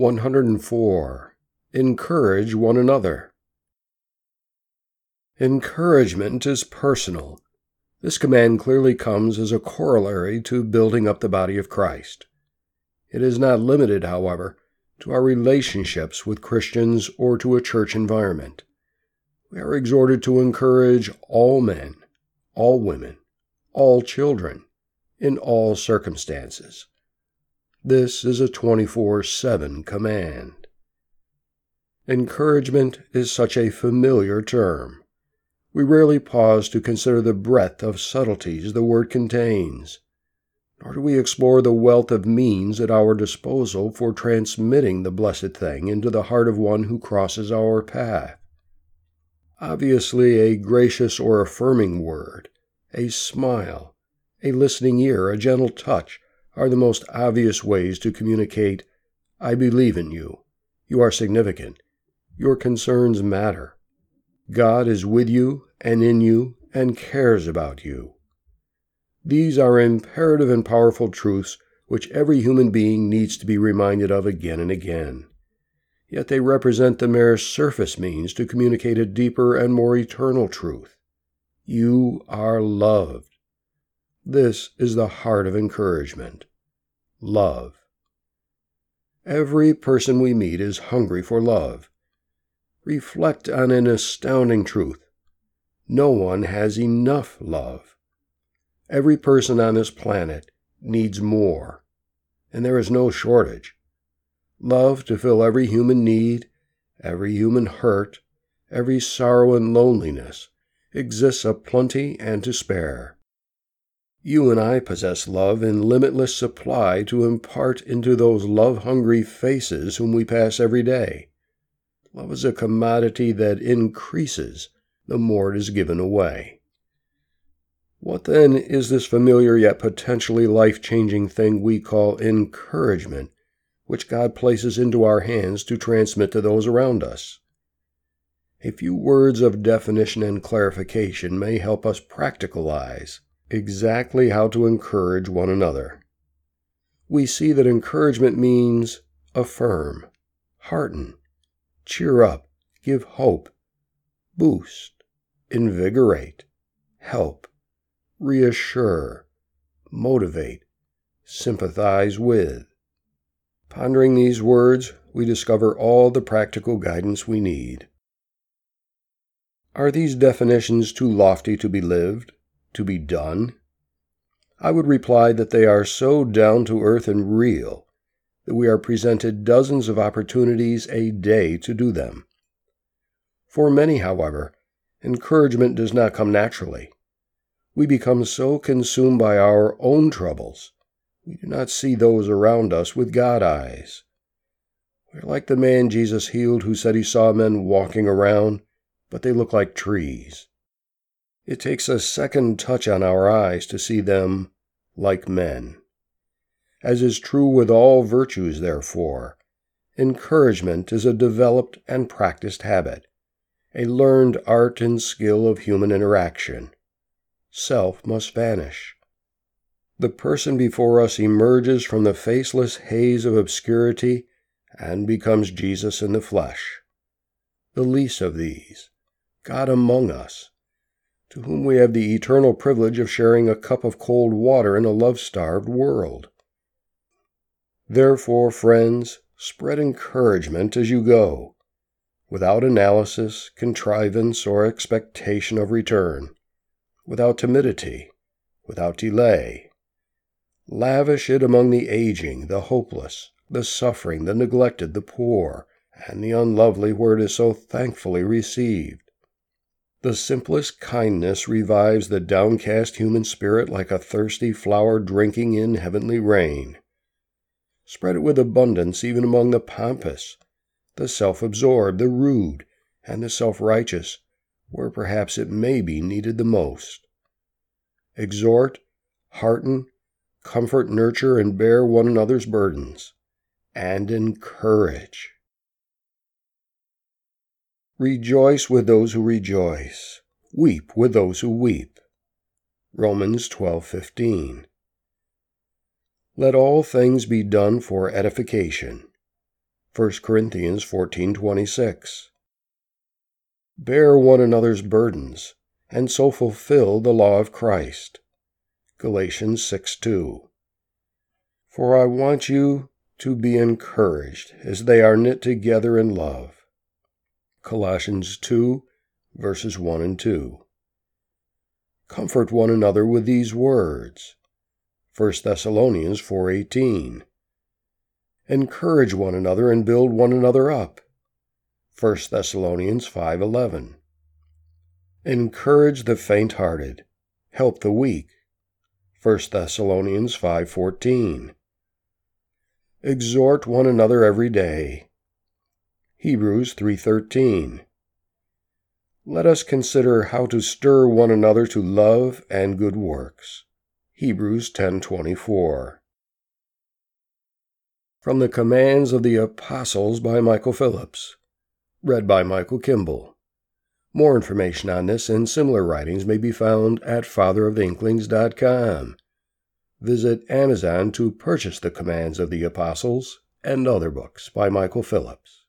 104. Encourage one another. Encouragement is personal. This command clearly comes as a corollary to building up the body of Christ. It is not limited, however, to our relationships with Christians or to a church environment. We are exhorted to encourage all men, all women, all children, in all circumstances. This is a 24 7 command. Encouragement is such a familiar term. We rarely pause to consider the breadth of subtleties the word contains, nor do we explore the wealth of means at our disposal for transmitting the blessed thing into the heart of one who crosses our path. Obviously, a gracious or affirming word, a smile, a listening ear, a gentle touch, are the most obvious ways to communicate I believe in you. You are significant. Your concerns matter. God is with you and in you and cares about you. These are imperative and powerful truths which every human being needs to be reminded of again and again. Yet they represent the mere surface means to communicate a deeper and more eternal truth. You are loved. This is the heart of encouragement love. Every person we meet is hungry for love. Reflect on an astounding truth. No one has enough love. Every person on this planet needs more, and there is no shortage. Love to fill every human need, every human hurt, every sorrow and loneliness exists aplenty and to spare. You and I possess love in limitless supply to impart into those love hungry faces whom we pass every day. Love is a commodity that increases the more it is given away. What then is this familiar yet potentially life changing thing we call encouragement, which God places into our hands to transmit to those around us? A few words of definition and clarification may help us practicalize exactly how to encourage one another. We see that encouragement means affirm, hearten, cheer up, give hope, boost, invigorate, help, reassure, motivate, sympathize with. Pondering these words, we discover all the practical guidance we need. Are these definitions too lofty to be lived? To be done? I would reply that they are so down to earth and real that we are presented dozens of opportunities a day to do them. For many, however, encouragement does not come naturally. We become so consumed by our own troubles, we do not see those around us with God eyes. We're like the man Jesus healed who said he saw men walking around, but they look like trees. It takes a second touch on our eyes to see them like men. As is true with all virtues, therefore, encouragement is a developed and practiced habit, a learned art and skill of human interaction. Self must vanish. The person before us emerges from the faceless haze of obscurity and becomes Jesus in the flesh. The least of these, God among us, to whom we have the eternal privilege of sharing a cup of cold water in a love starved world. Therefore, friends, spread encouragement as you go, without analysis, contrivance, or expectation of return, without timidity, without delay. Lavish it among the aging, the hopeless, the suffering, the neglected, the poor, and the unlovely where it is so thankfully received. The simplest kindness revives the downcast human spirit like a thirsty flower drinking in heavenly rain. Spread it with abundance even among the pompous, the self absorbed, the rude, and the self righteous, where perhaps it may be needed the most. Exhort, hearten, comfort, nurture, and bear one another's burdens, and encourage. Rejoice with those who rejoice. Weep with those who weep. Romans 12:15. Let all things be done for edification. 1 Corinthians 14:26. Bear one another's burdens and so fulfill the law of Christ. Galatians 6:2. For I want you to be encouraged as they are knit together in love. Colossians 2 verses 1 and 2. Comfort one another with these words. 1 Thessalonians 4:18. Encourage one another and build one another up. 1 Thessalonians 5:11. Encourage the faint-hearted, help the weak. 1 Thessalonians 5:14. Exhort one another every day. Hebrews 3:13. Let us consider how to stir one another to love and good works. Hebrews 10:24. From the Commands of the Apostles by Michael Phillips. Read by Michael Kimball. More information on this and similar writings may be found at fatherofthinklings.com. Visit Amazon to purchase the Commands of the Apostles and other books by Michael Phillips.